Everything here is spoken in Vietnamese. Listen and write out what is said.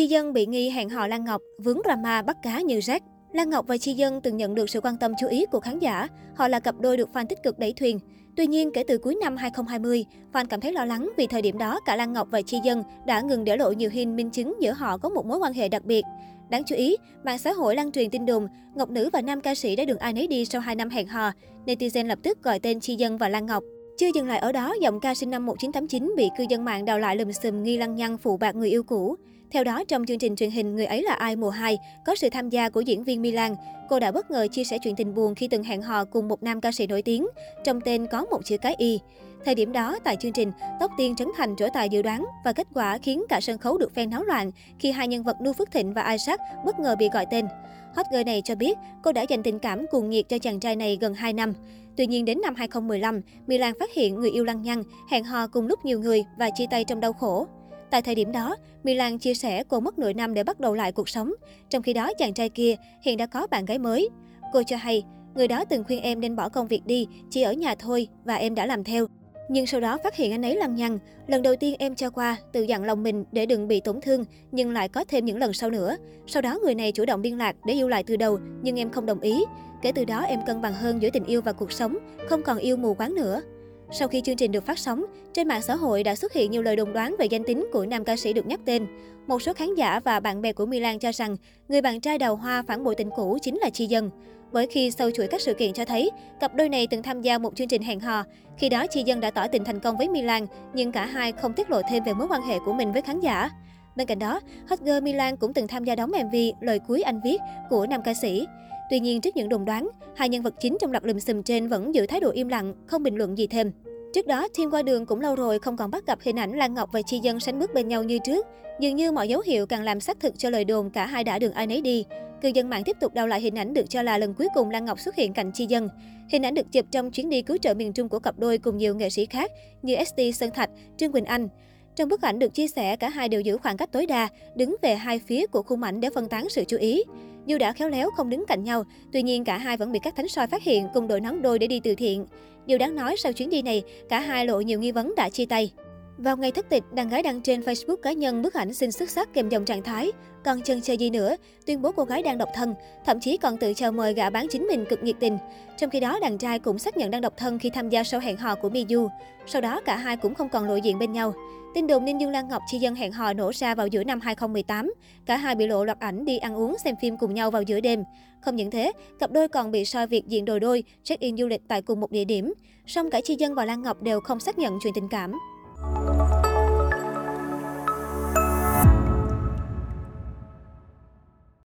Chi Dân bị nghi hẹn hò Lan Ngọc, vướng drama bắt cá như rác. Lan Ngọc và Chi Dân từng nhận được sự quan tâm chú ý của khán giả. Họ là cặp đôi được fan tích cực đẩy thuyền. Tuy nhiên, kể từ cuối năm 2020, fan cảm thấy lo lắng vì thời điểm đó cả Lan Ngọc và Chi Dân đã ngừng để lộ nhiều hình minh chứng giữa họ có một mối quan hệ đặc biệt. Đáng chú ý, mạng xã hội lan truyền tin đồn Ngọc Nữ và nam ca sĩ đã đường ai nấy đi sau 2 năm hẹn hò. Netizen lập tức gọi tên Chi Dân và Lan Ngọc. Chưa dừng lại ở đó, giọng ca sinh năm 1989 bị cư dân mạng đào lại lùm xùm nghi lăng nhăng phụ bạc người yêu cũ. Theo đó, trong chương trình truyền hình Người ấy là ai mùa 2, có sự tham gia của diễn viên Milan. Cô đã bất ngờ chia sẻ chuyện tình buồn khi từng hẹn hò cùng một nam ca sĩ nổi tiếng, trong tên có một chữ cái Y. Thời điểm đó, tại chương trình, Tóc Tiên Trấn Thành trở tài dự đoán và kết quả khiến cả sân khấu được phen náo loạn khi hai nhân vật Nu Phước Thịnh và Isaac bất ngờ bị gọi tên. Hot girl này cho biết cô đã dành tình cảm cuồng nhiệt cho chàng trai này gần 2 năm. Tuy nhiên đến năm 2015, Milan phát hiện người yêu lăng nhăng, hẹn hò cùng lúc nhiều người và chia tay trong đau khổ. Tại thời điểm đó, Milan chia sẻ cô mất nửa năm để bắt đầu lại cuộc sống. Trong khi đó, chàng trai kia hiện đã có bạn gái mới. Cô cho hay, người đó từng khuyên em nên bỏ công việc đi, chỉ ở nhà thôi và em đã làm theo. Nhưng sau đó phát hiện anh ấy lăng nhăng. Lần đầu tiên em cho qua, tự dặn lòng mình để đừng bị tổn thương, nhưng lại có thêm những lần sau nữa. Sau đó người này chủ động liên lạc để yêu lại từ đầu, nhưng em không đồng ý. Kể từ đó em cân bằng hơn giữa tình yêu và cuộc sống, không còn yêu mù quáng nữa. Sau khi chương trình được phát sóng, trên mạng xã hội đã xuất hiện nhiều lời đồn đoán về danh tính của nam ca sĩ được nhắc tên. Một số khán giả và bạn bè của Milan cho rằng người bạn trai đào hoa phản bội tình cũ chính là Chi Dân. Bởi khi sâu chuỗi các sự kiện cho thấy, cặp đôi này từng tham gia một chương trình hẹn hò. Khi đó Chi Dân đã tỏ tình thành công với Milan, nhưng cả hai không tiết lộ thêm về mối quan hệ của mình với khán giả. Bên cạnh đó, hot girl Milan cũng từng tham gia đóng MV Lời cuối anh viết của nam ca sĩ. Tuy nhiên, trước những đồn đoán, hai nhân vật chính trong loạt lùm xùm trên vẫn giữ thái độ im lặng, không bình luận gì thêm. Trước đó, team qua đường cũng lâu rồi không còn bắt gặp hình ảnh Lan Ngọc và Chi Dân sánh bước bên nhau như trước. Dường như mọi dấu hiệu càng làm xác thực cho lời đồn cả hai đã đường ai nấy đi. Cư dân mạng tiếp tục đào lại hình ảnh được cho là lần cuối cùng Lan Ngọc xuất hiện cạnh Chi Dân. Hình ảnh được chụp trong chuyến đi cứu trợ miền Trung của cặp đôi cùng nhiều nghệ sĩ khác như ST Sơn Thạch, Trương Quỳnh Anh. Trong bức ảnh được chia sẻ, cả hai đều giữ khoảng cách tối đa, đứng về hai phía của khung ảnh để phân tán sự chú ý. Dù đã khéo léo không đứng cạnh nhau, tuy nhiên cả hai vẫn bị các thánh soi phát hiện cùng đội nón đôi để đi từ thiện. Điều đáng nói sau chuyến đi này, cả hai lộ nhiều nghi vấn đã chia tay. Vào ngày thất tịch, đàn gái đăng trên Facebook cá nhân bức ảnh xin xuất sắc kèm dòng trạng thái. Còn chân chơi gì nữa, tuyên bố cô gái đang độc thân, thậm chí còn tự chào mời gã bán chính mình cực nhiệt tình. Trong khi đó, đàn trai cũng xác nhận đang độc thân khi tham gia show hẹn hò của Miyu. Sau đó, cả hai cũng không còn lộ diện bên nhau. Tin đồn Ninh Dương Lan Ngọc chi dân hẹn hò nổ ra vào giữa năm 2018. Cả hai bị lộ loạt ảnh đi ăn uống xem phim cùng nhau vào giữa đêm. Không những thế, cặp đôi còn bị soi việc diện đồ đôi, check-in du lịch tại cùng một địa điểm. Song cả Chi Dân và Lan Ngọc đều không xác nhận chuyện tình cảm.